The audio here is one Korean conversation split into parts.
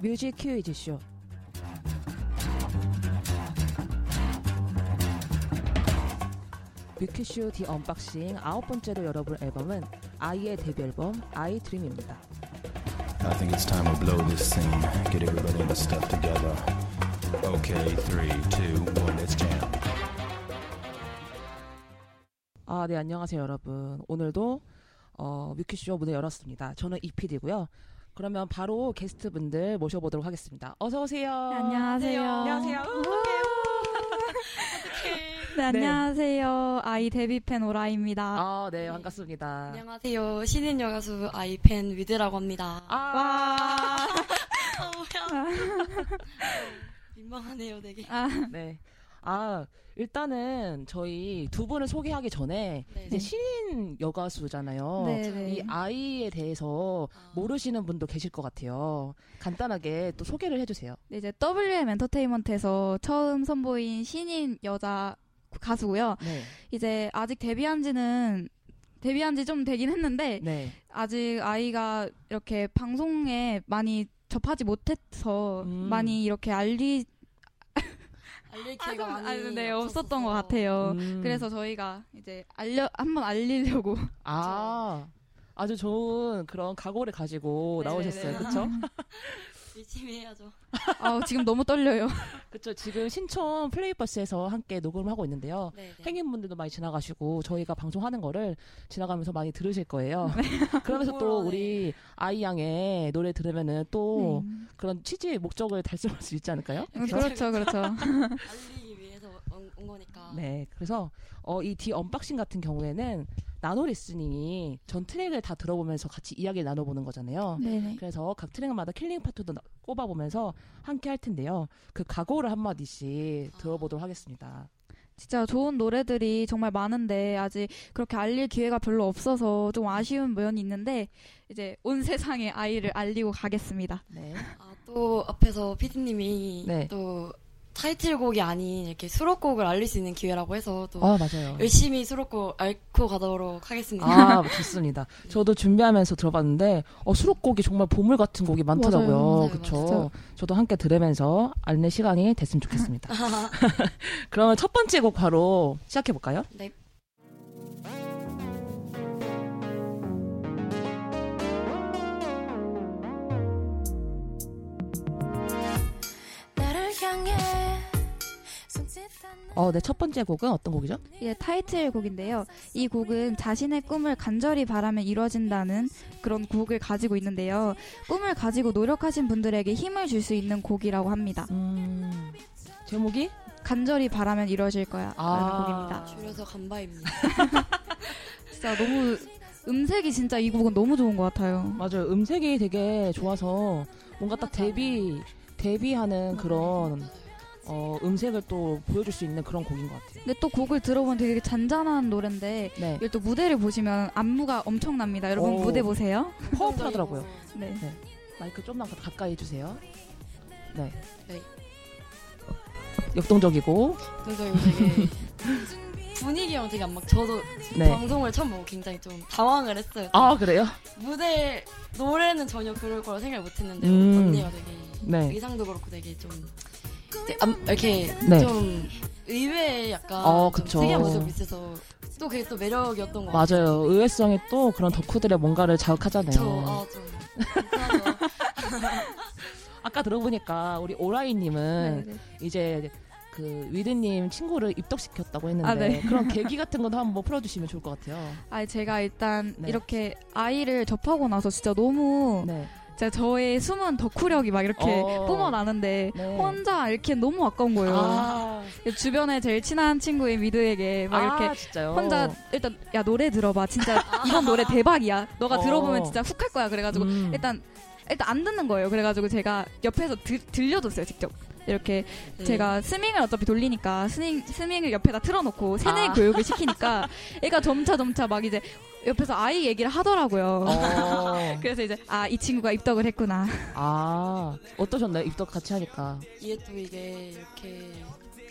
뮤직 퀴즈 쇼. 뮤큐쇼 디 언박싱 아홉 번째로 열어볼 앨범은 아이의 데뷔 앨범 아이 드림입니다. I think it's time we blow this scene. Get everybody in the stuff together. Okay, three, two, one, let's jam. 아, 네, 안녕하세요, 여러분. 오늘도 어, 뮤큐쇼 문을 열었습니다. 저는 이피디고요. 그러면 바로 게스트분들 모셔보도록 하겠습니다. 어서 오세요. 안녕하세요. 안녕하세요. 네, 안녕하세요. 아이 데뷔팬 오라입니다. 아, 네, 반갑습니다. 안녕하세요. 신인 여가수 아이팬 위드라고 합니다. 아, 와. 아, 뭐야. 민망하네요, 되게. 아, 네. 아, 일단은 저희 두 분을 소개하기 전에 네. 이제 신인 여가수잖아요. 네, 네. 이 아이에 대해서 아, 모르시는 분도 계실 것 같아요. 간단하게 또 소개를 해주세요. 네, 이제 WM 엔터테인먼트에서 처음 선보인 신인 여자 가수고요. 네. 이제 아직 데뷔한 지는 데뷔한 지 좀 되긴 했는데 네. 아직 아이가 이렇게 방송에 많이 접하지 못해서 음. 많이 이렇게 알리 알릴 기회가 많이 아, 네. 없었던 것 같아요. 음. 그래서 저희가 이제 알려 한번 알리려고 아, 아주 좋은 그런 각오를 가지고 네, 나오셨어요. 네. 그렇죠? 열심히 해야죠. 아, 지금 너무 떨려요. 그렇죠. 지금 신촌 플레이버스에서 함께 녹음을 하고 있는데요. 네, 네. 행인분들도 많이 지나가시고 저희가 방송하는 거를 지나가면서 많이 들으실 거예요. 그러면서 또 부끄러워네. 우리 아이 양의 노래 들으면은 또 네. 그런 취지의 목적을 달성할 수 있지 않을까요? 음, 그렇죠, 그렇죠. 알리기 위해서 온, 온 거니까. 네. 그래서 어, 이 The Unboxing 같은 경우에는 나노 리스닝이 전 트랙을 다 들어보면서 같이 이야기를 나눠보는 거잖아요. 네네. 그래서 각 트랙마다 killing part도 나- 꼽아보면서 함께 할 텐데요. 그 각오를 한마디씩 들어보도록 하겠습니다. 진짜 좋은 노래들이 정말 많은데 아직 그렇게 알릴 기회가 별로 없어서 좀 아쉬운 면이 있는데 이제 온 세상에 아이를 알리고 가겠습니다. 네. 아, 또 앞에서 피디님이 네. 또 타이틀곡이 아닌 이렇게 수록곡을 알릴 수 있는 기회라고 해서 또 아, 맞아요. 열심히 수록곡 앓고 가도록 하겠습니다. 아, 좋습니다. 저도 준비하면서 들어봤는데, 어, 수록곡이 정말 보물 같은 곡이 많더라고요. 맞아요. 저도 함께 들으면서 알는 시간이 됐으면 좋겠습니다. 그러면 첫 번째 곡 바로 시작해 볼까요? 네. 나를 향해 어, 네, 첫 번째 곡은 어떤 곡이죠? 이게 타이틀곡인데요. 이 곡은 자신의 꿈을 간절히 바라면 이루어진다는 그런 곡을 가지고 있는데요. 꿈을 가지고 노력하신 분들에게 힘을 줄 수 있는 곡이라고 합니다. 음, 제목이? 간절히 바라면 이루어질 거야. 아. 라는 곡입니다. 줄여서 간바입니다. 진짜 너무 음색이 진짜 이 곡은 너무 좋은 것 같아요. 맞아요. 음색이 되게 좋아서 뭔가 딱 데뷔, 데뷔하는 그런, 어, 음색을 또 보여줄 수 있는 그런 곡인 것 같아요. 근데 또 곡을 들어보면 되게 잔잔한 노래인데 네. 이걸 또 무대를 보시면 안무가 엄청납니다. 여러분 오. 무대 보세요. 파워풀하더라고요. 네. 마이크 좀만 더 가까이 해주세요. 네. 네. 역동적이고, 그래서 이거 되게 분위기랑 되게 안 막. 저도 네. 방송을 처음 보고 굉장히 좀 당황을 했어요. 아, 그래요? 무대 노래는 전혀 그럴 거라 생각 못 했는데 음. 언니가 되게 네. 의상도 그렇고 되게 좀 네, 암- 이렇게 네. 좀 의외의 약간 어, 좀 그쵸. 특이한 모습이 있어서 또 그게 또 매력이었던 것 같아요. 맞아요. 의외성이 또 그런 덕후들의 뭔가를 자극하잖아요. 저아좀 불편하죠. 아까 들어보니까 우리 오라이님은 네, 네. 이제 그 위드님 친구를 입덕시켰다고 했는데 아, 네. 그런 계기 같은 것도 한번 풀어주시면 좋을 것 같아요. 아 제가 일단 네. 이렇게 아이를 접하고 나서 진짜 너무 네. 진짜 저의 숨은 덕후력이 막 이렇게 어. 뿜어나는데 네. 혼자 이렇게 너무 아까운 거예요. 아, 주변에 제일 친한 친구인 미드에게 막 아, 이렇게 진짜요? 혼자 일단 야 노래 들어봐 진짜 이번 노래 대박이야 너가 어. 들어보면 진짜 훅 할 거야 그래가지고 음. 일단 일단 안 듣는 거예요 그래가지고 제가 옆에서 들, 들려줬어요 직접 이렇게 네. 제가 스밍을 어차피 돌리니까 스밍 스밍을 옆에다 틀어놓고 세뇌 아. 교육을 시키니까 애가 점차 점차 막 이제 옆에서 아이 얘기를 하더라고요 어. 그래서 이제 아 이 친구가 입덕을 했구나 아, 어떠셨나요? 입덕 같이 하니까. 이게 또 이게 이렇게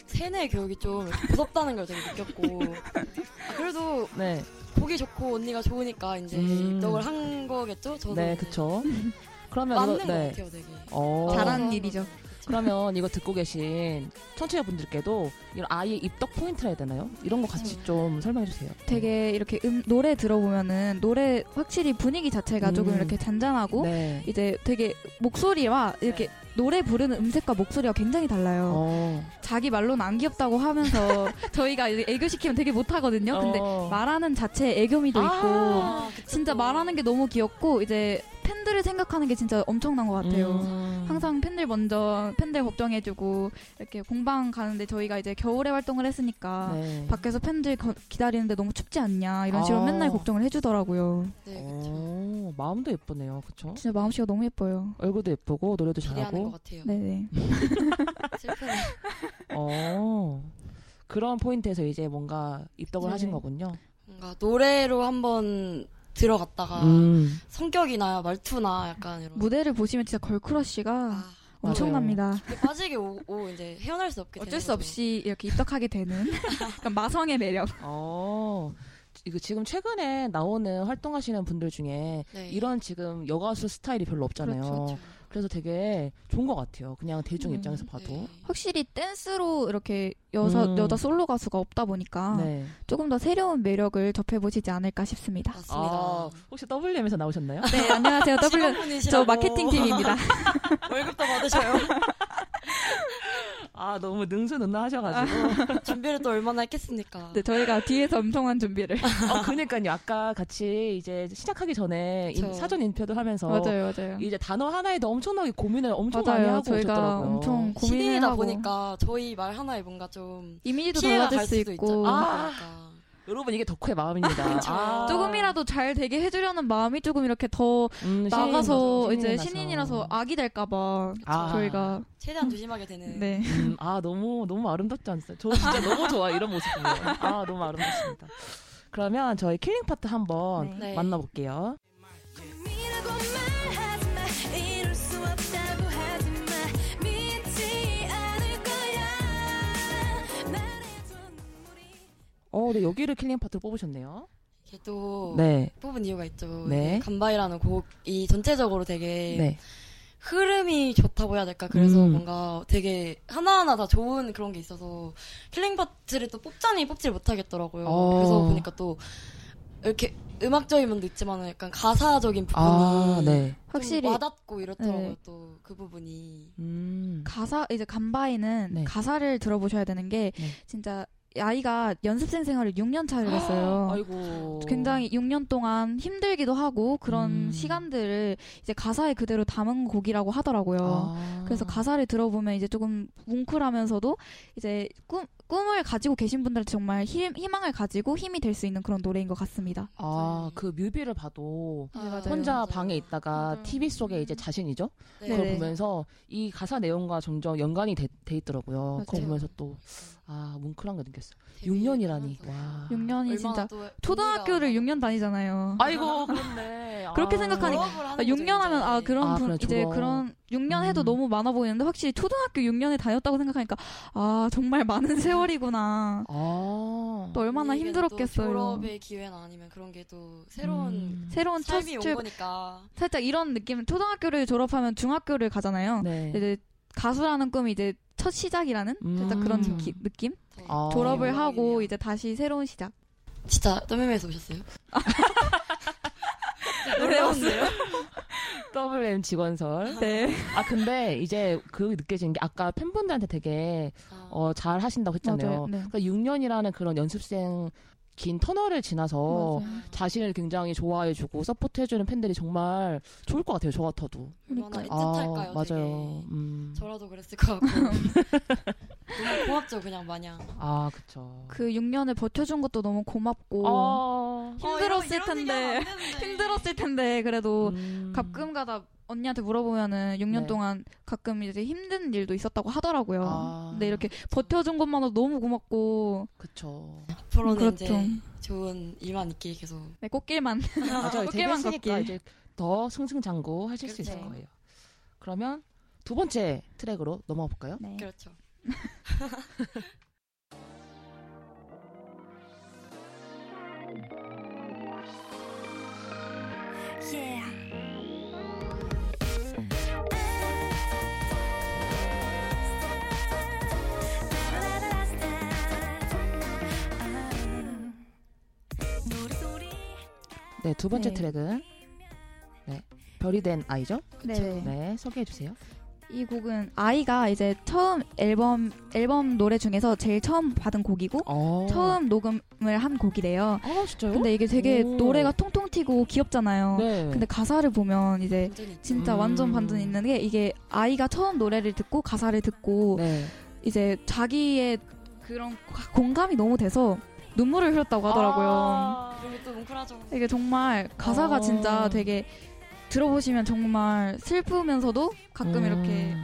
세뇌 교육이 좀 이렇게 무섭다는 걸 되게 느꼈고 아, 그래도 네. 보기 좋고 언니가 좋으니까 이제 음. 입덕을 한 거겠죠? 저도 네, 그쵸. 그러면 맞는 이거 것 네. 같아요, 되게. 어. 잘하는 일이죠. 그러면 이거 듣고 계신 청취자분들께도 이런 아이의 입덕 포인트라 해야 되나요? 이런 거 같이 음. 좀 설명해 주세요. 되게 이렇게 음, 노래 들어보면은 노래 확실히 분위기 자체가 조금 음. 이렇게 잔잔하고 네. 이제 되게 목소리와 이렇게 노래 부르는 음색과 목소리가 굉장히 달라요. 어. 자기 말로는 안 귀엽다고 하면서 저희가 이제 애교 시키면 되게 못하거든요. 근데 어. 말하는 자체에 애교미도 있고 아, 그쵸, 진짜 또. 말하는 게 너무 귀엽고 이제 팬들을 생각하는 게 진짜 엄청난 것 같아요. 음. 항상 팬들 먼저 팬들 걱정해주고 이렇게 공방 가는데 저희가 이제 겨울에 활동을 했으니까 네. 밖에서 팬들 거- 기다리는데 너무 춥지 않냐 이런 식으로 아. 맨날 걱정을 해주더라고요. 네, 그쵸. 어, 마음도 예쁘네요. 그쵸? 진짜 마음씨가 너무 예뻐요. 얼굴도 예쁘고 노래도 잘하고. 것 같아요. 네네. 슬프네. 어. 그런 포인트에서 이제 뭔가 입덕을 네. 하신 거군요. 뭔가 노래로 한번 들어갔다가 음. 성격이나 말투나 약간 이런 무대를 보시면 진짜 걸크러쉬가 아, 엄청납니다. 빠지게 오고 이제 헤어날 수 없게 어쩔 수 거죠. 없이 이렇게 입덕하게 되는 약간 마성의 매력. 어. 이거 지금 최근에 나오는 활동하시는 분들 중에 네. 이런 지금 여가수 스타일이 별로 없잖아요. 그렇죠, 그 래서 되게 좋은 것 같아요. 그냥 대중 음, 입장에서 봐도. 네. 확실히 댄스로 이렇게 여자 음. 여자 솔로 가수가 없다 보니까 네. 조금 더 새로운 매력을 접해보시지 않을까 싶습니다. 맞습니다. 아, 혹시 WM에서 나오셨나요? 네, 안녕하세요. W 저 마케팅 팀입니다. 월급도 받으셔요. 아, 너무 능수능란 하셔가지고. 준비를 또 얼마나 했겠습니까? 네, 저희가 뒤에서 엄청난 준비를. 어, 그니까요. 아까 같이 이제 시작하기 전에 인-. 사전 인표도 하면서. 맞아요, 맞아요. 이제 단어 하나에도 엄청나게 고민을 엄청 많이 맞아요. 하고 저희가 오셨더라고요. 엄청 고민을 하고 보니까 저희 말 하나에 뭔가 좀 이미지도 피해가 달라질 갈수 있고. 아. 그러니까. 여러분 이게 덕후의 마음입니다. 아. 조금이라도 잘 되게 해주려는 마음이 조금 이렇게 더 음, 나가서 신인, 이제 신인이라서. 신인이라서 악이 될까봐 아. 저희가 최대한 조심하게 되는. 네. 음, 아 너무 너무 아름답지 않어요? 저 진짜 너무 좋아 이런 모습. 아 너무 아름답습니다. 그러면 저희 killing part 한번 네. 네. 만나볼게요. 어, 네 여기를 killing part로 뽑으셨네요. 이게 또 네, 뽑은 이유가 있죠. 네. 이게 간바이라는 곡이 전체적으로 되게 네. 흐름이 좋다고 해야 될까? 그래서 음. 뭔가 되게 하나하나 다 좋은 그런 게 있어서 killing part를 또 뽑자니 뽑질 못하겠더라고요. 어. 그래서 보니까 또 이렇게 음악적인 면도 있지만 약간 가사적인 부분이 아, 네. 좀 확실히 와닿고 이렇더라고요. 네. 또그 부분이 음. 가사 이제 간바이는 네. 가사를 들어보셔야 되는 게 네. 진짜 아이가 연습생 생활을 6년 차를 했어요. 아이고. 굉장히 6년 동안 힘들기도 하고 그런 음. 시간들을 이제 가사에 그대로 담은 곡이라고 하더라고요. 아. 그래서 가사를 들어보면 이제 조금 뭉클하면서도 이제 꿈, 꿈을 가지고 계신 분들한테 정말 힘, 희망을 가지고 힘이 될 수 있는 그런 노래인 것 같습니다. 아, 그 뮤비를 봐도 네, 맞아요. 혼자 맞아요. 방에 있다가. TV 속에 이제 자신이죠? 네. 그걸. 보면서 이 가사 내용과 점점 연관이 돼, 돼 있더라고요. 그걸 맞아요. 보면서 또, 아, 뭉클한 거 느꼈어요. 데뷔를 6년이라니. 하면서 와. 6년이 얼마나 진짜 또 초등학교를 의미가 6년 다니잖아요. 아이고, 그렇네. 그렇게 아. 생각하니까 졸업을 하는 아, 거죠, 6년 하면 아. 그런 아, 분 그래, 이제. 그런 6년 해도 음. 너무 많아 보이는데 확실히 초등학교 6년에 다녔다고 생각하니까 아 정말 많은 세월이구나. 아. 또 얼마나 힘들었겠어요. 또 졸업의 기회나 아니면 그런 게 또 새로운 음. 새로운 첫 삶이 온출 거니까 살짝 이런 느낌. 초등학교를 졸업하면 중학교를 가잖아요. 네. 이제 가수라는 꿈이 이제 첫 시작이라는 음. 그런 그쵸. 기- 느낌. 더 아. 졸업을 영광이네요. 하고 이제 다시 새로운 시작. 진짜 떠매매에서 오셨어요? 놀라웠어요. WM 직원설. 네. 아, 근데 이제 그 느껴지는 게 아까 팬분들한테 되게 아, 어, 잘 하신다고 했잖아요. 네. 그러니까 6년이라는 그런 연습생 긴 터널을 지나서 맞아요. 자신을 굉장히 좋아해주고 서포트해주는 팬들이 정말 좋을 것 같아요. 저 같아도. 얼마나. 애틋할까요? 아, 맞아요. 되게. 음. 저라도 그랬을 것 같고 너무 고맙죠 그냥 마냥 아, 그쵸. 그 6년을 버텨준 것도 너무 고맙고 아, 힘들었을 텐데 힘들었을 텐데 그래도 음. 가끔가다 언니한테 물어보면은 6년 네. 동안 가끔 이제 힘든 일도 있었다고 하더라고요. 아. 근데 이렇게 버텨준 것만으로 너무 고맙고 그쵸. 앞으로는 그렇죠. 이제 좋은 일만 있길 계속 네, 꽃길만 맞아요. 꽃길만 걷길. 이제 더 승승장구 하실 수 있을 그렇죠. 거예요. 그러면 두 번째 트랙으로 넘어가 볼까요? 네. 그렇죠 네, 두 번째 네. 트랙은 네, 별이 된 아이죠? 네. 네, 소개해 주세요. 이 곡은 아이가 이제 처음 앨범 앨범 노래 중에서 제일 처음 받은 곡이고 어. 처음 녹음을 한 곡이래요. 아, 진짜요? 근데 이게 되게 오. 노래가 통통 튀고 귀엽잖아요. 네. 근데 가사를 보면 이제 진짜 음. 완전 반전 있는 게 이게 아이가 처음 노래를 듣고 가사를 듣고 네. 이제 자기의 그런 가- 공감이 너무 돼서 눈물을 흘렸다고 하더라고요. 아. 또 뭉클하죠. 이게 정말 가사가 어. 진짜 되게 들어보시면 정말 슬프면서도 가끔 음. 이렇게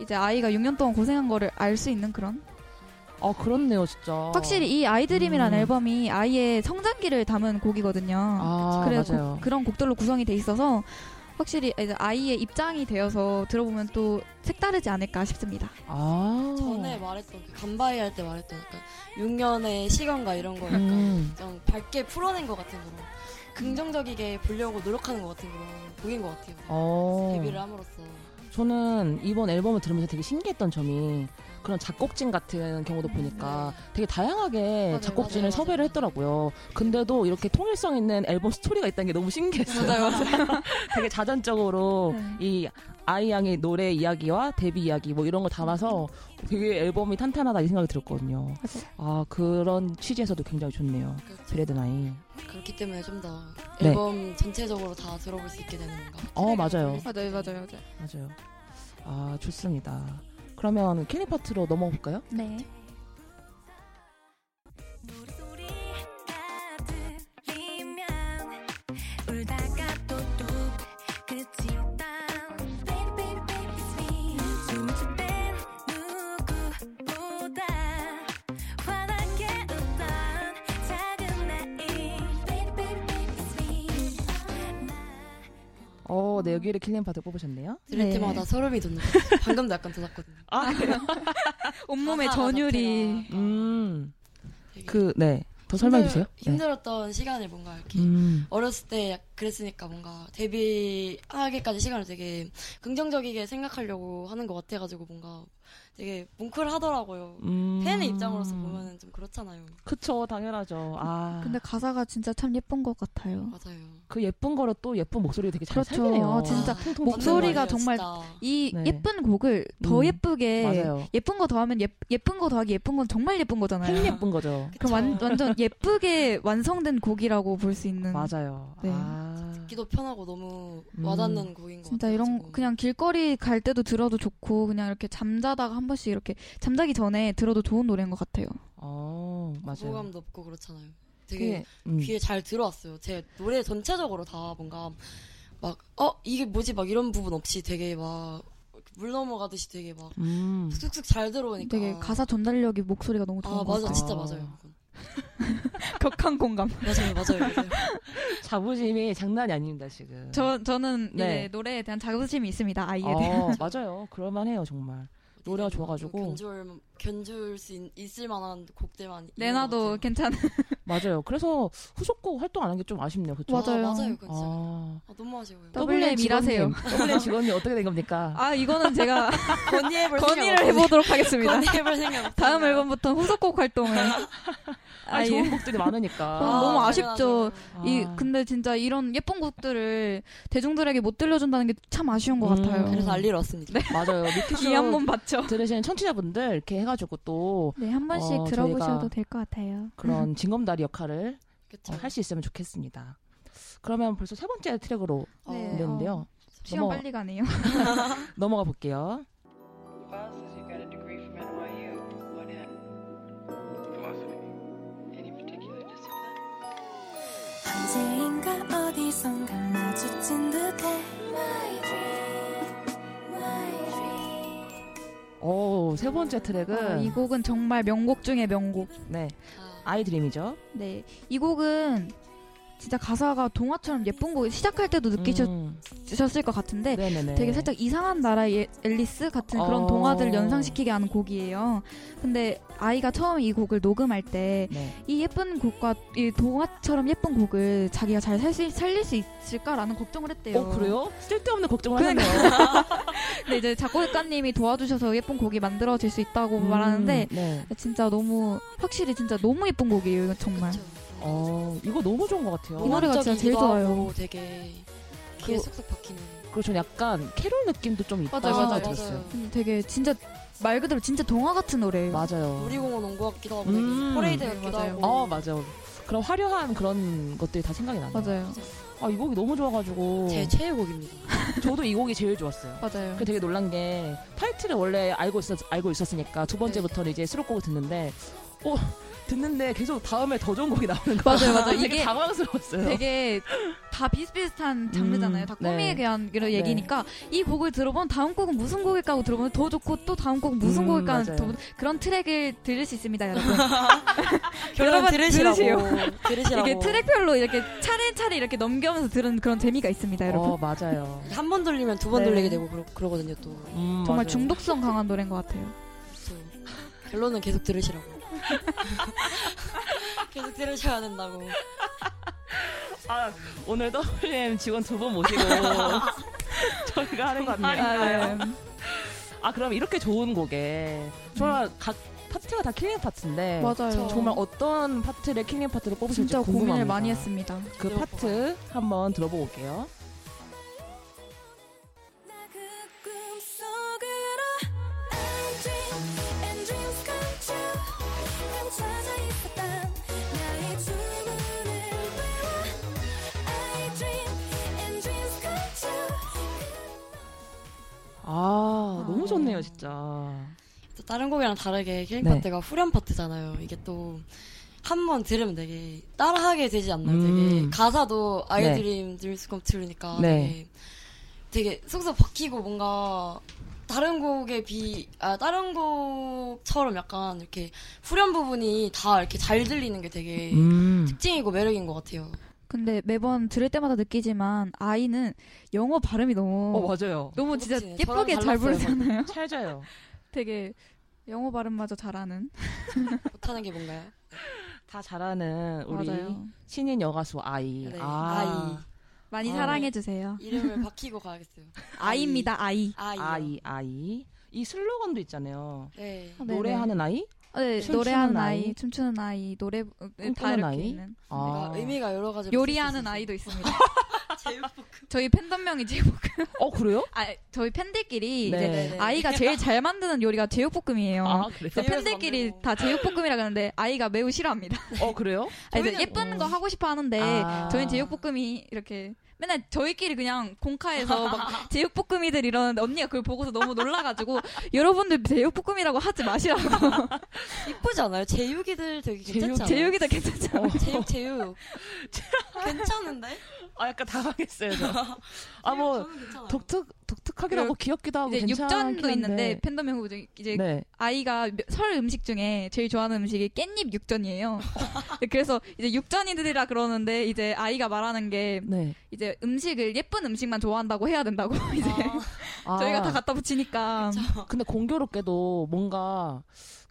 이제 아이가 6년 동안 고생한 거를 알 수 있는 그런 아, 그렇네요, 진짜. 확실히 이 I Dream이라는 음. 앨범이 아이의 성장기를 담은 곡이거든요. 아, 그래 맞아요. 그런 곡들로 구성이 돼 있어서 확실히 이제 아이의 입장이 되어서 들어보면 또 색다르지 않을까 싶습니다. 아. 말했던 그 간바이 할 때 말했던 약간 6년의 시간과 이런 거 약간 음. 좀 밝게 풀어낸 것 같은 그런 긍정적이게 보려고 노력하는 것 같은 그런 곡인 것 같아요. 어. 데뷔를 함으로써 저는 이번 앨범을 들으면서 되게 신기했던 점이 그런 작곡진 같은 경우도 보니까 되게 다양하게 맞아요, 작곡진을 맞아요, 섭외를 맞아요. 했더라고요. 근데도 이렇게 통일성 있는 앨범 스토리가 있다는 게 너무 신기했어요. 맞아요, 맞아요. 되게 자전적으로 네. 이 아이 양의 노래 이야기와 데뷔 이야기 뭐 이런 걸 담아서 되게 앨범이 탄탄하다 이 생각이 들었거든요. 아 그런 취지에서도 굉장히 좋네요. 그렇죠. 브레드 나이. 그렇기 때문에 좀더 네. 앨범 전체적으로 다 들어볼 수 있게 되는 건가. 어 맞아요. 맞아요, 맞아요, 맞아요. 맞아요. 아 좋습니다. 그러면 킬리 파트로 넘어가 볼까요? 네. 어, 네 여기를 킬리 파트 뽑으셨네요. 들을 네. 때마다 소름이 돋는. 방금도 약간 돋았거든요. 아? 온몸의 가사 전율이 음. 되게 그 네. 더 설명해 주세요. 힘들- 힘들었던 시간을 뭔가 이렇게 음. 어렸을 때 약- 그랬으니까 뭔가 데뷔하기까지 시간을 되게 긍정적이게 생각하려고 하는 것 같아가지고 뭔가 되게 뭉클하더라고요. 음. 팬의 입장으로서 보면은 좀 그렇잖아요. 그쵸 당연하죠. 아. 근데 가사가 진짜 참 예쁜 것 같아요. 맞아요. 그 예쁜 거로 또 예쁜 목소리가 되게 잘 그렇죠. 살리네요. 아, 진짜 통통 목소리가 정말 진짜. 이 네. 예쁜 곡을 더 음, 예쁘게 맞아요. 예쁜 거 더하면 예, 예쁜 거 더하기 예쁜 건 정말 예쁜 거잖아요. 행 예쁜 거죠. 그럼 완. 완전 예쁘게 완성된 곡이라고 볼 수 있는 맞아요. 네. 아. 듣기도 편하고 너무 음. 와닿는 곡인 것 진짜 같아요. 이런 그냥 길거리 갈 때도 들어도 좋고 그냥 이렇게 잠자다가 한 번씩 이렇게 잠자기 전에 들어도 좋은 노래인 것 같아요. 어 맞아요. 거부감도 없고 그렇잖아요. 되게 음. 귀에 잘 들어왔어요. 제 노래 전체적으로 다 뭔가 막 어 이게 뭐지 막 이런 부분 없이 되게 막 물 넘어가듯이 되게 막 음. 쑥쑥 잘 들어오니까 되게 가사 전달력이 목소리가 너무 좋은 아 것 맞아 같아요. 진짜 아. 맞아요. 격한 공감. 맞아요 맞아요 맞아요. 자부심이 장난이 아닙니다 지금. 저 저는 네. 노래에 대한 자부심이 있습니다. 아이에 어, 대한. 맞아요. 그럴만해요 정말. 노래가 좀 좋아가지고. 견줄 수 있, 을 만한 곡들만 내놔도. 괜찮은. 맞아요. 그래서 후속곡 활동 안 한 게 좀 아쉽네요. 그쵸? 맞아요. 아, 맞아요 진짜 아. 아, 너무 아쉬워요. WM 일하세요. WM 직원님 어떻게 된 겁니까? 아 이거는 제가 건의해볼 건의를 해보도록 하겠습니다. 건의해볼 생각 없어요. 다음 앨범부터 후속곡 활동을. 아, 아이, 좋은 곡들이 많으니까. 아, 너무 아쉽죠. 아. 이 근데 진짜 이런 예쁜 곡들을 대중들에게 못 들려준다는 게 참 아쉬운 것 음, 같아요. 그래서 알리러 왔습니다. 맞아요. 미키쇼 이한번 받죠. 들으시는 청취자분들 이렇게 해가지고 또 네, 한 번씩 어, 들어보셔도 될 것 같아요. 그런 징검다리 역할을 그쵸. 할수 있으면 좋겠습니다. 그러면 벌써 세 번째 트랙으로 네. 됐는데요. 어, 시간 넘어- 빨리 가네요. 넘어가 볼게요. 언제인가 어디선가 마주친 듯해 My dream, 오, 세 번째 트랙은 아, 이 곡은 정말 명곡 중의 명곡. 네, 아, 아이드림이죠. 네, 이 곡은 진짜 가사가 동화처럼 예쁜 곡 시작할 때도 느끼셨을 음, 것 같은데 네네네. 되게 살짝 이상한 나라의 예- 앨리스 같은 그런 어. 동화들을 연상시키게 하는 곡이에요. 근데 아이가 처음 이 곡을 녹음할 때이 네. 예쁜 곡과 이 동화처럼 예쁜 곡을 자기가 잘살 수, 살릴 수 있을까라는 걱정을 했대요. 어 그래요? 쓸데없는 걱정을 그러니까. 하네요. 근데 이제 작곡가님이 도와주셔서 예쁜 곡이 만들어질 수 있다고 말하는데 네. 진짜 너무 확실히 진짜 너무 예쁜 곡이에요. 이건 정말. 그쵸. 어, 이거 너무 좋은 것 같아요. 이 노래가 진짜 제일 좋아요. 되게 귀에 그- 쏙쏙 박히는. 그리고 전 약간 캐롤 느낌도 좀 있다 맞아요, 맞아요. 들었어요. 음, 되게 진짜 말 그대로 진짜 동화 같은 노래예요. 맞아요. 놀이공원 온 것 같기도 하고 음. 퍼레이드 네, 같기도 맞아요. 하고. 어, 맞아요. 그런 화려한 그런 것들이 다 생각이 나네요. 맞아요. 아, 이 곡이 너무 좋아가지고. 제 최애곡입니다. 저도 이 곡이 제일 좋았어요. 맞아요. 그 되게 놀란 게 타이틀을 원래 알고 있었 알고 있었으니까 두 번째부터는 이제 수록곡을 듣는데 어 듣는데 계속 다음에 더 좋은 곡이 나오는 거야. 맞아요, 맞아요. 되게 이게 당황스러웠어요. 되게 다 비슷비슷한 장르잖아요. 음, 다 꿈에 네. 대한 이런 얘기니까 이 곡을 들어보면 다음 곡은 무슨 곡일까 하고 들어보면 더 좋고 또 다음 곡은 무슨 음, 곡일까 하는. 더 그런 트랙을 들을 수 있습니다, 여러분. 여러분 들으시라고. 들으시라고. 이게 트랙별로 이렇게 차례차례 이렇게 넘겨면서 들은 그런 재미가 있습니다, 여러분. 어 맞아요. 한번 돌리면 두번 네. 돌리게 되고 그러, 그러 거든요 또. 음, 정말 맞아요. 중독성 강한 노래인 것 같아요. 결론은 계속 들으시라고. 계속 들으셔야 된다고. 아, 오늘도 WM 직원 두 분 모시고 저희가 하는 거 아니에요? 아, 네. 아 그럼 이렇게 좋은 곡에 정말 각 파트가 다 killing part인데 맞아요. 정말 어떤 파트를 killing part로 뽑으실지 진짜 고민을 궁금합니다. 많이 했습니다. 그 파트 한번 들어보고 올게요. 너무 좋네요 진짜. 또 다른 곡이랑 다르게 killing 네. part가 후렴 파트잖아요. 이게 또 한 번 들으면 되게 따라하게 되지 않나요? 음. 되게 가사도 dreams come true니까 네. 되게, 되게 쏙쏙 박히고 뭔가 다른 곡에 비, 아, 다른 곡처럼 약간 이렇게 후렴 부분이 다 이렇게 잘 들리는 게 되게 음. 특징이고 매력인 것 같아요. 근데 매번 들을 때마다 느끼지만 아이는 영어 발음이 너무 어 맞아요. 너무 진짜 그렇지. 예쁘게 잘 부르잖아요. 찰져요. 되게 영어 발음마저 잘하는. 못하는 게 뭔가요? 다 잘하는 우리 맞아요. 신인 여가수 아이. 네, 아, 많이 아, 사랑해 주세요. 이름을 바뀌고 가야겠어요. 아이입니다, 아이. 아이. 아이 아이. 이 슬로건도 있잖아요. 네. 아, 네네. 노래하는 아이? 네, 춤추는 노래하는 아이, 아이, 춤추는 아이, 노래 어, 네, 다 이렇게 아이? 있는. 아. 그러니까 의미가 여러 가지. 요리하는 아이도 있습니다. 제육볶음. 저희 팬덤명이 제육볶음. 어 그래요? 아, 저희 팬들끼리 네. 이제 네네. 아이가 제일 잘 만드는 요리가 제육볶음이에요. 아 팬들끼리. 다 제육볶음이라 그러는데 아이가 매우 싫어합니다. 어 그래요? 아니, 예쁜 거 음. 하고 싶어 하는데 아. 저희는 제육볶음이 이렇게 맨날 저희끼리 그냥 공카에서 막 제육볶음이들 이러는데 언니가 그걸 보고서 너무 놀라가지고 여러분들 제육볶음이라고 하지 마시라고 이쁘지 않아요? 제육이들 되게 괜찮지 않아요? 제육이도 괜찮죠. 어. 제육 제육. 괜찮은데? 아 약간 당황했어요. 저. 아뭐. 독특 독특하기도 하고 귀엽기도 하고 이제 육전도. 있는데 팬덤명 후보 중에 이제 네. 아이가 며- 설 음식 중에 제일 좋아하는 음식이 깻잎 육전이에요. 그래서 이제 육전이들이라 그러는데 이제 아이가 말하는 게 네. 이제 음식을 예쁜 음식만 좋아한다고 해야 된다고 이제 아, 저희가 다 갖다 붙이니까 근데 공교롭게도 뭔가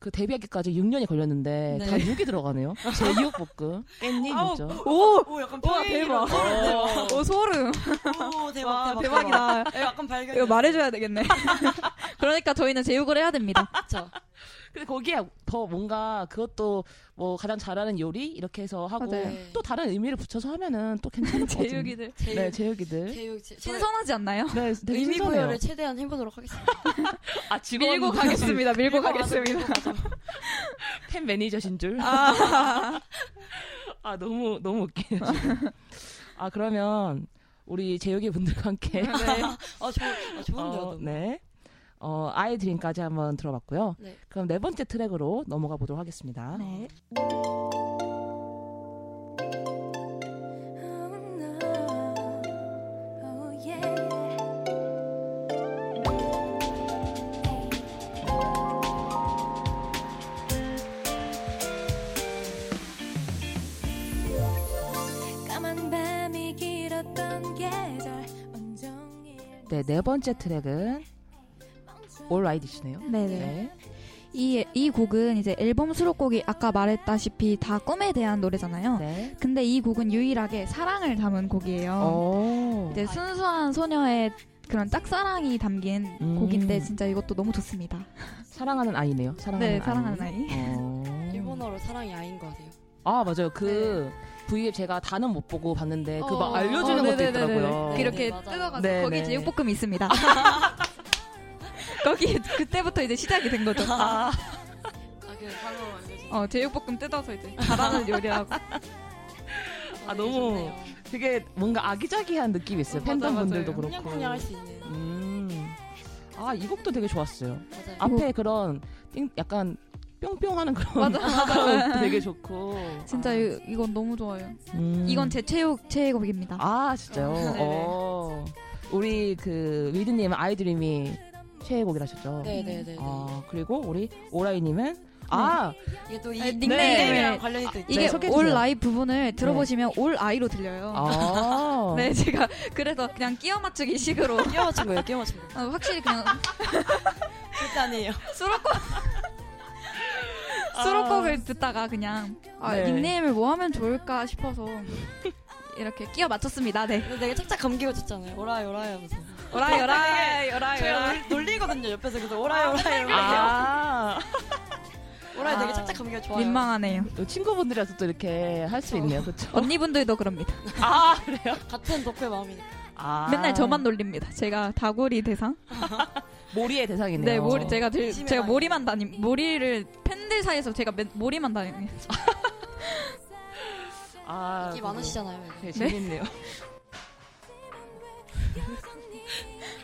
그 데뷔하기까지 6년이 걸렸는데 네. 다 6이 들어가네요. 제육볶음, 깻잎 아우, 있죠. 오! 오 약간 표현이 대박. 이런- 오 소름. 오 대박 와, 대박 대박이다. 대박. 약간 발견. 이거 말해줘야 되겠네. 그러니까 저희는 제육을 해야 됩니다. 그렇죠. 근데 거기에 더 뭔가 그것도 뭐 가장 잘하는 요리 이렇게 해서 하고 맞아요. 네. 또 다른 의미를 붙여서 하면은 또 괜찮을 것 같아요. 제육이들. 제육. 네, 제육이들. 제육. 제, 저의 신선하지 않나요? 네, 되게 의미 신선해요. 부여를 최대한 해보도록 하겠습니다. 아, 직원 밀고 가겠습니다. 밀고 가겠습니다. 팬 매니저신 줄. 아, 아 너무 너무 웃기네요. 아 그러면 우리 제육이 분들과 함께 네. 아, 좋, 아 좋은데요. 어. 네. 어, 아이 드림까지 한번 들어봤고요. 네. 그럼 네 번째 트랙으로 넘어가 보도록 하겠습니다. 네. 네, 네 번째 트랙은 All Right이시네요. 네네. 네. 이, 이 곡은 이제 앨범 수록곡이 아까 말했다시피 다 꿈에 대한 노래잖아요. 네. 근데 이 곡은 유일하게 사랑을 담은 곡이에요. 오. 이제 순수한 소녀의 그런 짝사랑이 담긴 음. 곡인데 진짜 이것도 너무 좋습니다. 사랑하는 아이네요. 사랑하는 네, 아이. 사랑하는 아이. 어. 일본어로 사랑이 아인 거 같아요. 아 맞아요. 그 V앱 제가 다는 못 보고 봤는데 그막 어, 알려주는 어, 것도 네네네네. 있더라고요. 네. 이렇게 맞아요. 뜯어가지고 네, 거기 네. 제육볶음이 있습니다. 거기 그때부터 이제 시작이 된 거죠. 아, 아그 단어 알려주세요. 어, 제육볶음 뜯어서 이제 잘하는 요리하고. 아, 너무 되게 뭔가 아기자기한 느낌이 있어요. 어, 팬덤 맞아, 분들도 맞아요. 그렇고. 쿵냥쿵냥 할 수 있는. 음. 아, 이 곡도 되게 좋았어요. 맞아요. 앞에 그런 띵- 약간 뿅뿅하는 그런 맞아, 되게 좋고. 진짜 아, 이, 이건 너무 좋아요. 음. 이건 제 최애 최애곡입니다. 아, 진짜요? 어. 어. 우리 그 위드님은 아이드림이 최애곡이라셨죠? 네네네. 아, 그리고 우리 오라이님은 아, 이게 또이 아니, 닉네임이랑 닉네임을- 관련이 또 있죠. 이게 소개해 올. 라이 부분을 들어보시면 올 아이로 들려요. 아. 네, 제가 그래서 그냥 끼워 맞추기 식으로 끼워 맞춘 거예요. 끼워 맞춘 거. 어, 확실히 그냥 아니에요. 수록곡 수록곡을 듣다가 그냥 아, 네. 닉네임을 뭐 하면 좋을까 싶어서 이렇게 끼워 맞췄습니다. 네. 되게 착착 감기고 듣잖아요. 오라이 오라이 하면서. 오라이 오라이 오라이 오라이 놀- 놀리거든요. 옆에서 그래서 오라이 오라이 이러고. 아. 오라이 되게 아. 착착 감기가 좋아요. 민망하네요. 또 친구분들이라서 또 이렇게 할 수 있네요. 그쵸? 언니분들도 그럽니다. 아, 그래요? 같은 덕후의 마음이니까. 아. 맨날 저만 놀립니다. 제가 다구리 대상. 모리의 대상이네요. 네, 모리 제가 들, 의심의 제가. 모리만 다님 모리를 팬들 사이에서 제가 맨, 모리만 다니는. 아, 인기 많으시잖아요. 되게 네? 재밌네요.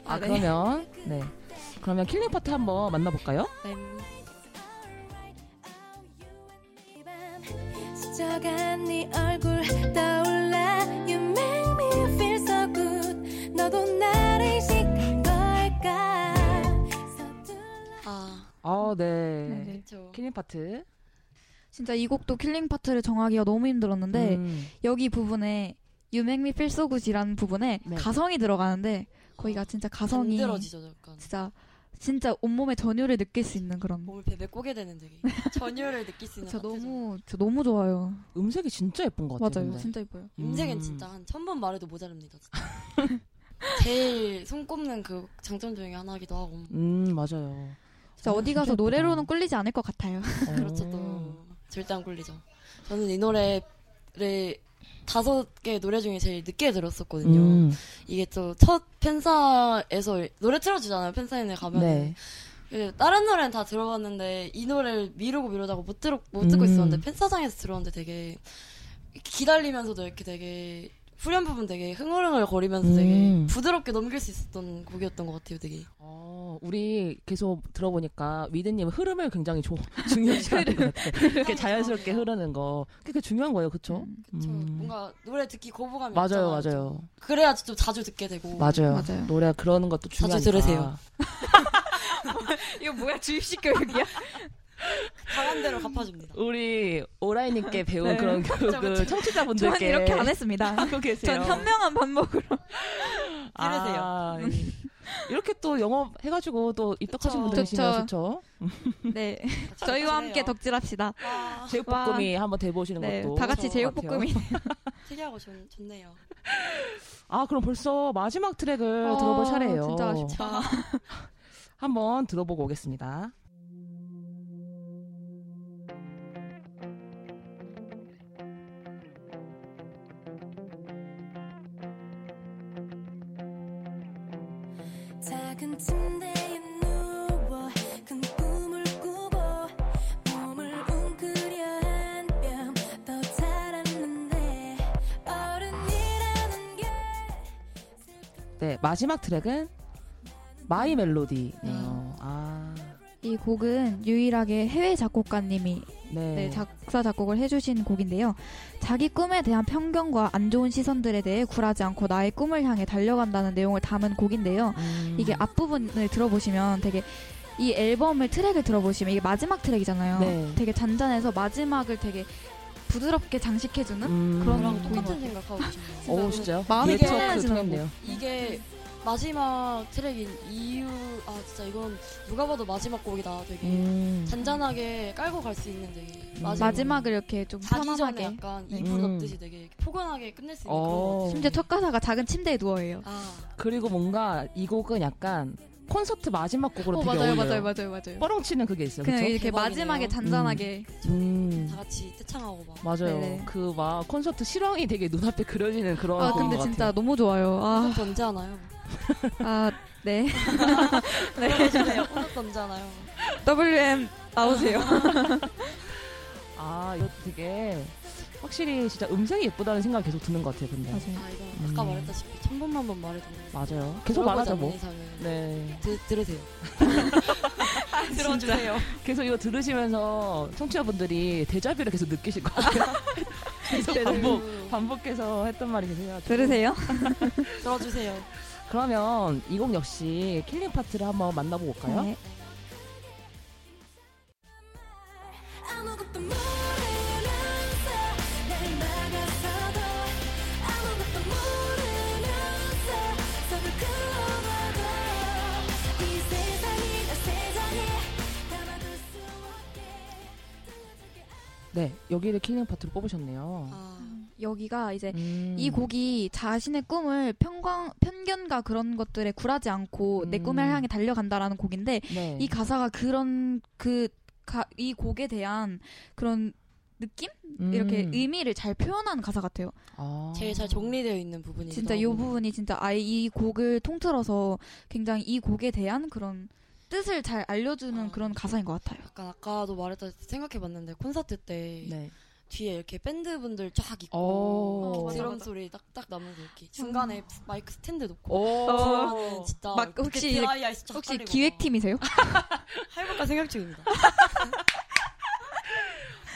아, 아, 네. 그러면, 네. 그러면 killing part 한번 만나볼까요? 네. 스쳐간 네 얼굴 떠올라 You make me feel so good 너도 나를 인식한 걸까 서툴 아, 아, 네. 네네. 그렇죠. killing part. 진짜 이 곡도 killing part를 정하기가 너무 힘들었는데 음. 여기 부분에 You Make Me Feel So Good이라는 부분에 네. 가성이 들어가는데 거기가 진짜 가성이 힘들어지죠, 약간. 진짜 진짜 온몸의 전율을 느낄 수 있는 그런 몸을 베베 꼬게 되는 되게 전율을 느낄 수 있는 파트죠. 너무 진짜 너무 좋아요. 음색이 진짜 예쁜 것 같아요. 맞아요. 근데. 진짜 예뻐요. 음. 진짜 한 천 번 말해도 모자랍니다. 진짜. 제일 손꼽는 그 장점 중에 하나이기도 하고. 음, 맞아요. 진짜 아, 어디 가서 예쁘다. 노래로는 꿀리지 않을 것 같아요. 어. 그렇죠 또 절대 안 꿀리죠. 저는 이 노래를 다섯 개 노래 중에 제일 늦게 들었었거든요. 음, 이게 또 첫 팬사에서 노래 틀어주잖아요. 팬사인회 가면. 네. 그 다른 노래는 다 들어봤는데 이 노래를 미루고 미루다가 못 들어 못 듣고 음. 있었는데 팬사장에서 들었는데 되게 기다리면서도 이렇게 되게 후렴 부분 되게 흥얼흥얼 거리면서 되게 음. 부드럽게 넘길 수 있었던 곡이었던 것 같아요. 되게 어, 우리 계속 들어보니까 위드님 흐름을 굉장히 조, 중요시하는 것 같아요. 이렇게 자연스럽게 흐르는 거. 그게 중요한 거예요, 그쵸? 그쵸. 음. 뭔가 노래 듣기 거부감이 맞아요, 없잖아요. 맞아요. 그래야지 좀 자주 듣게 되고 맞아요. 맞아요. 노래 그러는 것도 중요하니까. 자주 들으세요. 이거 뭐야 주입식 교육이야? 강한 대로 갚아줍니다. 우리 오라이님께 배운 네. 그런 교육을. 청취자분들께 저는 이렇게 안 했습니다. 하고 계세요. 전 현명한 반복으로. 아, 이- 이렇게 또 영업 해가지고 또 입덕하신 그쵸. 분들이시면 좋죠. 네. 저희와 함께 덕질합시다. 와, 제육볶음이 한번 돼보시는 네. 것도 다 같이 좋을 것 같아요. 제육볶음이. 특이하고 좋, 좋네요. 아 그럼 벌써 마지막 트랙을 어, 들어볼 차례예요. 진짜 아쉽다. 한번 들어보고 오겠습니다. 마지막 트랙은 My Melody네요. 아이 곡은 유일하게 해외 작곡가님이 네. 네, 작사 작곡을 해주신 곡인데요. 자기 꿈에 대한 편견과 안 좋은 시선들에 대해 굴하지 않고 나의 꿈을 향해 달려간다는 내용을 담은 곡인데요. 음. 이게 앞부분을 들어보시면 되게 이 앨범을 트랙을 들어보시면 이게 마지막 트랙이잖아요. 네. 되게 잔잔해서 마지막을 되게 부드럽게 장식해주는 음. 그런 곡 같아요. 생각하고 계시네요. 오 진짜요? 마음이 편해지는 통했네요. 이게 마지막 트랙인 이유 아 진짜 이건 누가 봐도 마지막 곡이다 되게 음. 잔잔하게 깔고 갈 수 있는 되게 음. 마지막 마지막 을 이렇게 좀 자기 전에 편안하게. 약간 네. 이불 음. 덮듯이 되게 포근하게 끝낼 수 있는 어. 그런 것 같아요. 심지어 첫 가사가 작은 침대에 누워예요. 아 그리고 뭔가 이 곡은 약간 콘서트 마지막 곡으로 어, 되게 맞아요, 어울려요. 맞아요, 맞아요, 맞아요. 뻐렁 치는 그게 있어요. 그냥 그쵸? 이렇게 대박이네요. 마지막에 잔잔하게. 음. 다 같이 떼창하고 막. 맞아요. 네네. 그 막 콘서트 실황이 되게 눈앞에 그려지는 그런 아, 곡인 근데 것 진짜 같아요. 너무 좋아요. 아, 콘서트 언제 하나요? 아, 네. 네. 하나요? WM 나오세요. 아, 이거 되게 확실히 진짜 음색이 예쁘다는 생각이 계속 드는 것 같아요. 근데 맞아요. 아 이거 아까 음. 말했다시피 천 번만 번 말해도 맞아요. 계속 말하자 뭐. 네. 드, 들으세요. 들어주세요. 계속 이거 들으시면서 청취자분들이 데자뷰를 계속 느끼실 것 같아요. 계속 반복 반복해서 했던 말이 계세요. 들으세요? 들어주세요. 그러면 이 곡 역시 killing part를 한번 만나보고 올까요? 네. 네, 여기를 killing part로 뽑으셨네요. 아, 여기가 이제 음. 이 곡이 자신의 꿈을 편광, 편견과 그런 것들에 굴하지 않고 내 음. 꿈을 향해 달려간다라는 곡인데 네. 이 가사가 그런 그 이 곡에 대한 그런 느낌 음. 이렇게 의미를 잘 표현한 가사 같아요. 아. 제일 잘 정리되어 있는 부분이 진짜 이 부분이 진짜 아예 이 곡을 통틀어서 굉장히 이 곡에 대한 그런 뜻을 잘 알려주는 아. 그런 가사인 것 같아요. 약간 아까도 말했다 생각해봤는데 콘서트 때 네. 뒤에 이렇게 밴드 분들 쫙 있고 오. 맞아, 드럼 맞아. 소리 딱딱 나면서 이렇게 중간에 마이크 스탠드 놓고 오. 그러면은 진짜 막 혹시 혹시 기획팀이세요? 해볼까 생각 중입니다.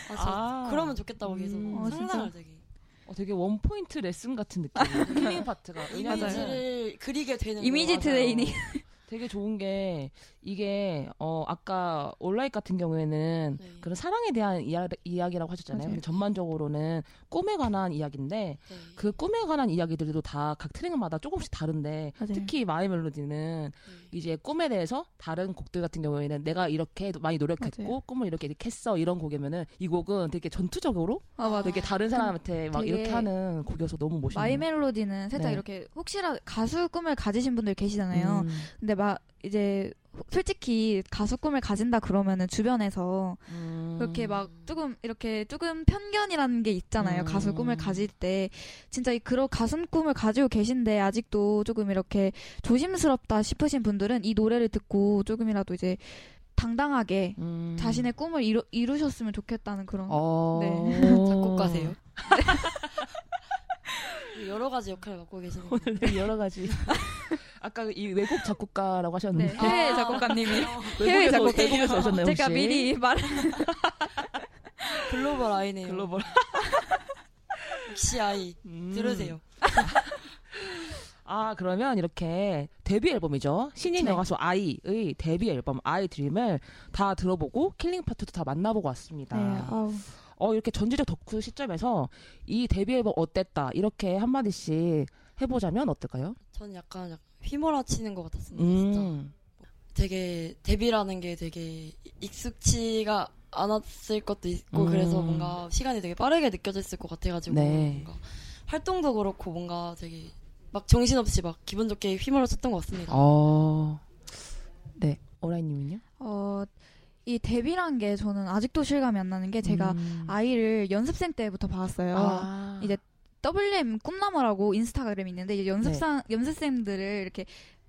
아, 저 아. 그러면 좋겠다고 계속 음. 어, 상상을 되게 어, 되게 one point lesson 같은 느낌이에요. killing part가. 이미지를 그리게 되는 이미지 거. 트레이닝. 되게 좋은 게 이게 어 아까 온라인 같은 경우에는 네. 그런 사랑에 대한 이야, 이야기라고 하셨잖아요. 근데 전반적으로는 꿈에 관한 이야기인데 네. 그 꿈에 관한 이야기들도 다 각 트랙마다 조금씩 다른데 맞아요. 특히 마이 멜로디는 네. 이제 꿈에 대해서 다른 곡들 같은 경우에는 내가 이렇게 많이 노력했고 맞아요. 꿈을 이렇게 이렇게 했어 이런 곡이면은 이 곡은 되게 전투적으로 아. 되게 다른 사람한테 막 이렇게 하는 곡이어서 너무 멋있네요. My 멜로디는 살짝 네. 이렇게 혹시라 가수 꿈을 가지신 분들 계시잖아요. 음, 근데 막 이제 솔직히 가수 꿈을 가진다 그러면은 주변에서 음. 그렇게 막 조금 이렇게 조금 편견이라는 게 있잖아요. 음. 가수 꿈을 가질 때 진짜 이 그런 가수 꿈을 가지고 계신데 아직도 조금 이렇게 조심스럽다 싶으신 분들은 이 노래를 듣고 조금이라도 이제 당당하게 음. 자신의 꿈을 이루, 이루셨으면 좋겠다는 그런 어... 네. 작곡가세요? 여러 가지 역할을 맡고 계시는 거 오늘 여러 가지. 아까 이 외국 작곡가라고 하셨는데 네, 해외 작곡가님이 외국에서, 해외 작곡가. 외국에서 오셨나요 혹시? 제가 미리 말 글로벌 아이네요. 글로벌 역시 아이 음. 들으세요. 아 그러면 이렇게 데뷔 앨범이죠 신인 네. 여가수 아이의 데뷔 앨범 아이 드림을 다 들어보고 killing 파트도 다 만나보고 왔습니다. 네. 어 이렇게 전지적 덕후 시점에서 이 데뷔 앨범 어땠다 이렇게 한 마디씩 해보자면 어떨까요? 저는 약간 약- 휘몰아치는 것 같았습니다. 진짜 음. 되게 데뷔라는 게 되게 익숙치가 않았을 것도 있고 음. 그래서 뭔가 시간이 되게 빠르게 느껴졌을 것 같아가지고 네. 뭔가 활동도 그렇고 뭔가 되게 막 정신없이 막 기분 좋게 휘몰아쳤던 것 같습니다. 어. 네. 오라이님은요? 어, 이 데뷔란 게 저는 아직도 실감이 안 나는 게 제가 음. 아이를 연습생 때부터 봤어요. 아. 이제 WM 꿈나무라고 인스타그램이 있는데 이제 연습생 연습생들을 이렇게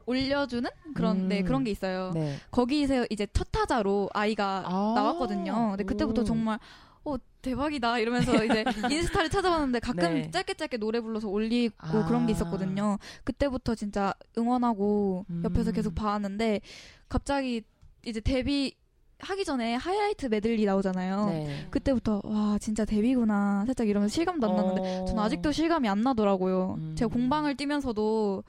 올려주는 그런 음. 네 그런 게 있어요. 네. 거기서 이제 첫 타자로 아이가 아. 나왔거든요. 근데 그때부터 오. 정말 어 대박이다 이러면서 이제 인스타를 찾아봤는데 가끔 네. 짧게 짧게 노래 불러서 올리고 아. 그런 게 있었거든요. 그때부터 진짜 응원하고 음. 옆에서 계속 봐왔는데 갑자기 이제 데뷔 하기 전에 하이라이트 메들리 나오잖아요. 네. 그때부터 와 진짜 데뷔구나 살짝 이러면서 실감도 안 났는데 어. 저는 아직도 실감이 안 나더라고요. 음. 제가 공방을 뛰면서도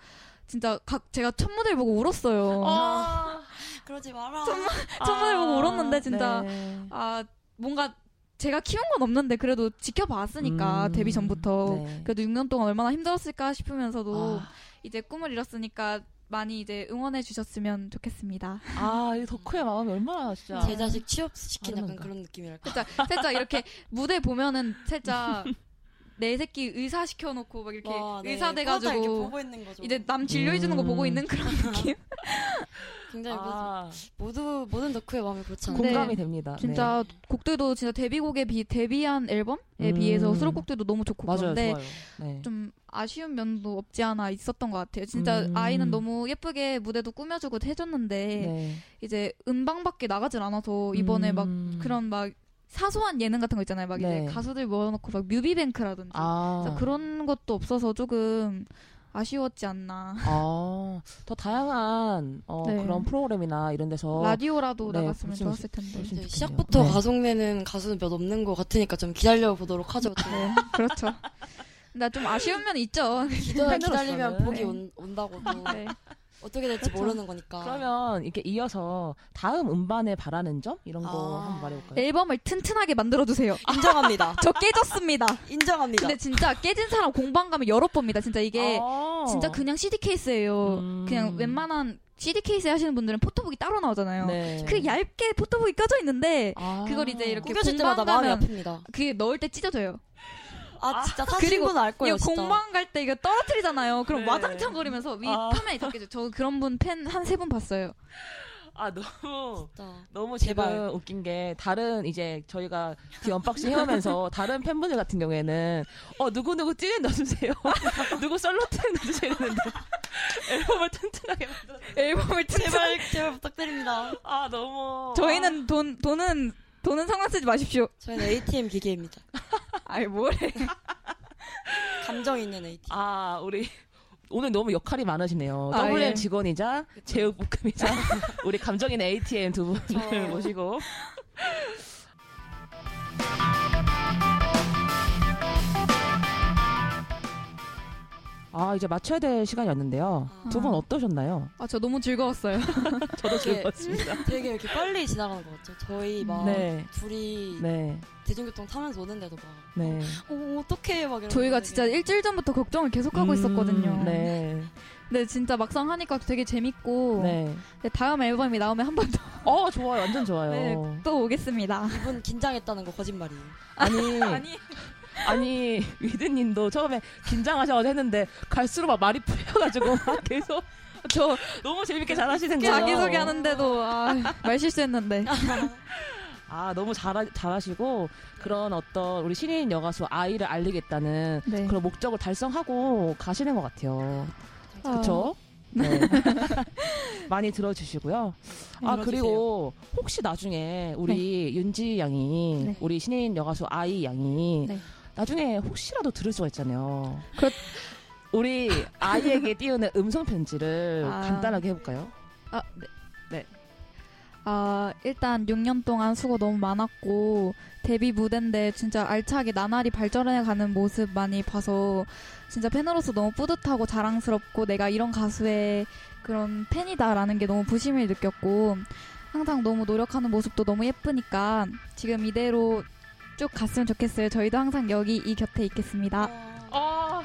진짜 각 제가 첫 무대를 보고 울었어요. 아. 그러지 마라. 첫 무대 보고 울었는데 진짜 네. 아 뭔가 제가 키운 건 없는데 그래도 지켜봤으니까 음. 데뷔 전부터 네. 그래도 6년 동안 얼마나 힘들었을까 싶으면서도 아. 이제 꿈을 이뤘으니까 많이 이제 응원해 주셨으면 좋겠습니다. 아, 이 덕후의 마음이 얼마나 진짜. 제 자식 취업시킨 약간. 그런 느낌이랄까. 살짝 살짝 이렇게 무대 보면은 살짝 내 새끼 의사 시켜놓고 막 이렇게 와, 네. 의사 돼가지고 보고 있는 거죠. 이제 남 진료해주는 거 음. 보고 있는 그런 느낌. 굉장히 아, 모두 모든 덕후의 마음이? 네. 공감이 됩니다. 진짜 곡들도 진짜 데뷔곡에 비 데뷔한 앨범에 음. 비해서 수록곡들도 너무 좋고 네. 맞아요, 그런데. 네. 좀 아쉬운 면도 없지 않아 있었던 것 같아요. 진짜 음. 아이는 너무 예쁘게 무대도 꾸며주고 해줬는데 네. 이제 음방밖에 나가질 않아서 이번에 막 음. 그런 막 사소한 예능 같은 거 있잖아요. 막 네. 이제 가수들 모아놓고 막 뮤비뱅크라든지 아, 그런 것도 없어서 조금 아쉬웠지 않나. 아, 더 다양한 어, 네. 그런 프로그램이나 이런 데서 라디오라도 네, 나갔으면. 좋았을 텐데. 시작부터 네. 가속내는 가수는 몇 없는 것 같으니까 좀 기다려 보도록 하죠. 네, 그렇죠. 나 좀 아쉬운 면 있죠. 기다. 기다리면 복이 네. 온, 온다고 또 네. 어떻게 될지 그렇죠. 모르는 거니까. 그러면 이렇게 이어서 다음 음반에 바라는 점 이런 거 아. 한번 말해볼까요? 앨범을 튼튼하게 만들어주세요. 인정합니다. 저 깨졌습니다. 인정합니다. 근데 진짜 깨진 사람 공방 가면 여러 봅니다. 진짜 이게 아. 진짜 그냥 CD 케이스예요. 음. 그냥 웬만한 CD 케이스 하시는 분들은 포토북이 따로 나오잖아요. 네. 그 얇게 포토북이 껴져 있는데 아. 그걸 이제 이렇게 꾸겨질 때마다 마음이 아픕니다. 그게 넣을 때 찢어져요. 아 진짜 그리고 사신분 알 거예요. 이거 진짜. 공방 갈 때 이거 떨어뜨리잖아요. 그럼 네. 와장창 거리면서 위 아. 화면이 다 깨져. 저 그런 분 팬 한 세 분 봤어요. 아 너무 진짜. 너무 제발. 지금 웃긴 게 다른 이제 저희가 The Unboxing 해오면서 다른 팬분들 같은 경우에는 어 누구 누구 찌는 넣어주세요 누구 솔로 컷은 넣어주세요 이랬는데 앨범을 튼튼하게 만들어 앨범을 제발 제발 부탁드립니다. 아 너무 저희는 돈 돈은 돈은 상관 쓰지 마십시오. 저희는 ATM 기계입니다. 아이 뭐래. 감정 있는 ATM. 아 우리 오늘 너무 역할이 많으시네요 아, WM 예. 직원이자 제육볶음이자 우리 감정인 ATM 두 분을 저- 모시고 아 이제 맞춰야 될 시간이 왔는데요 아. 두분 어떠셨나요? 아 저 너무 즐거웠어요. 저도 네. 즐거웠습니다 되게 이렇게 빨리 지나가는 것 같죠. 저희 막 네. 둘이 네, 대중교통 타면서 오는데도 막 네. 어, 어떡해 막 저희가 되게 진짜 일주일 전부터 걱정을 계속하고 음, 있었거든요. 네. 근데 진짜 막상 하니까 되게 재밌고 네. 네, 다음 앨범이 나오면 한 번 더 어, 좋아요. 완전 좋아요. 네, 또 오겠습니다. 이분 긴장했다는 거 거짓말이에요. 아니, 아니, 아니 위드님도 처음에 긴장하셔가지고 했는데, 갈수록 막 말이 풀려가지고, 막 계속, 저 너무 재밌게 잘하시는 거예요. 자기 소개 하는데도 아, 말 실수했는데. 아, 너무 잘, 잘하시고, 그런 어떤 우리 신인 여가수 아이를 알리겠다는 네. 그런 목적을 달성하고 가시는 것 같아요. 아, 그쵸? 네. 많이 들어주시고요. 아, 들어주세요. 그리고 혹시 나중에 우리 윤지 양이, 네. 우리 신인 여가수 아이 양이, 네. 나중에 혹시라도 들을 수가 있잖아요. 그렇- 우리 아이에게 띄우는 음성 편지를 아. 간단하게 해볼까요? 아, 네. 네. 아, 일단 6년 동안 수고 너무 많았고, 데뷔 무대인데 진짜 알차게 나날이 발전해가는 모습 많이 봐서, 진짜 팬으로서 너무 뿌듯하고 자랑스럽고, 내가 이런 가수의 그런 팬이다라는 게 너무 부심을 느꼈고, 항상 너무 노력하는 모습도 너무 예쁘니까, 지금 이대로 쭉 갔으면 좋겠어요. 저희도 항상 여기 이 곁에 있겠습니다. 아.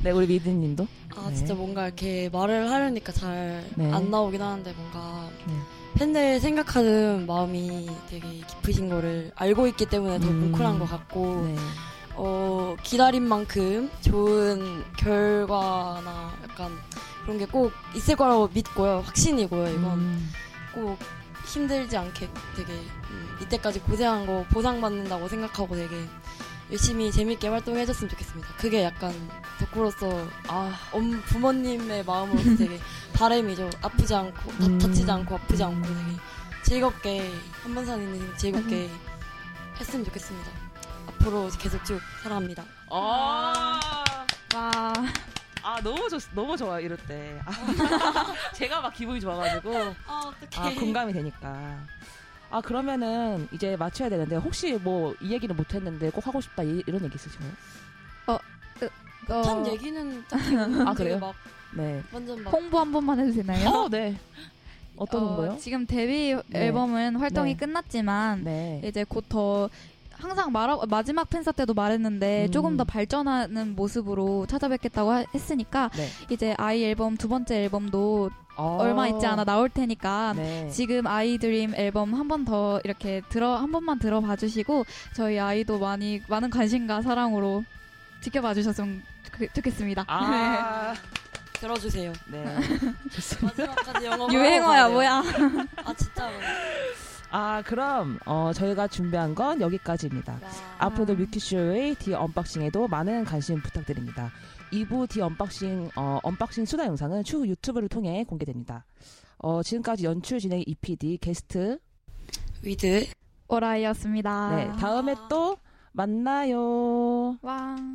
네, 우리 미드님도. 아 네. 진짜 뭔가 이렇게 말을 하려니까 잘안 네. 나오긴 하는데 뭔가 네. 팬들 생각하는 마음이 되게 깊으신 거를 알고 있기 때문에 더 음. 뭉클한 것 같고 네. 어 기다린 만큼 좋은 결과나 약간 그런 게 꼭 있을 거라고 믿고요 확신이고요 이건 음. 꼭 힘들지 않게 되게 음, 이때까지 고생한 거 보상받는다고 생각하고 되게 열심히 재밌게 활동해줬으면 좋겠습니다. 그게 약간 덕후로서 아, 엄 부모님의 마음으로서 되게 바람이죠. 아프지 않고 다, 음. 다치지 않고 아프지 않고 되게 즐겁게 한번 사는 인생 즐겁게 했으면 좋겠습니다. 앞으로 계속 쭉 사랑합니다. 아. 와. 아 너무 좋 너무 좋아 이럴 때 아, 제가 막 기분이 좋아가지고 아 아 공감이 되니까 아 그러면은 이제 맞춰야 되는데 혹시 뭐 이 얘기는 못했는데 꼭 하고 싶다 이, 런 얘기 있으신가요? 어, 한 얘기는 딱히 아, 되게 그래요? 막 네. 완전 막 홍보 한 번만 해도 되나요? 어, 네. 어떤 어, 건가요? 지금 데뷔 네. 앨범은 활동이 네. 끝났지만 네. 이제 곧 더 항상 말 마지막 팬사 때도 말했는데 음. 조금 더 발전하는 모습으로 찾아뵙겠다고 하- 했으니까 네. 이제 아이 앨범 두 번째 앨범도 어. 얼마 있지 않아 나올 테니까 네. 지금 I Dream 앨범 한 번 더 이렇게 들어 한 번만 들어봐 주시고 저희 아이도 많이 많은 관심과 사랑으로 지켜봐 주셨으면 좋- 좋겠습니다. 아, 들어주세요. 네. 좋습니다. 마지막까지 영어 유행어야 뭐야? 아 진짜. 아, 그럼 어, 저희가 준비한 건 여기까지입니다. 앞으로도 뮤키쇼의 The Unboxing에도 많은 관심 부탁드립니다. 2부 The Unboxing 어, unboxing 수다 영상은 추후 유튜브를 통해 공개됩니다. 어, 지금까지 연출 진행 EPD 게스트 위드 오라이였습니다. 네 다음에 또 만나요. 왕.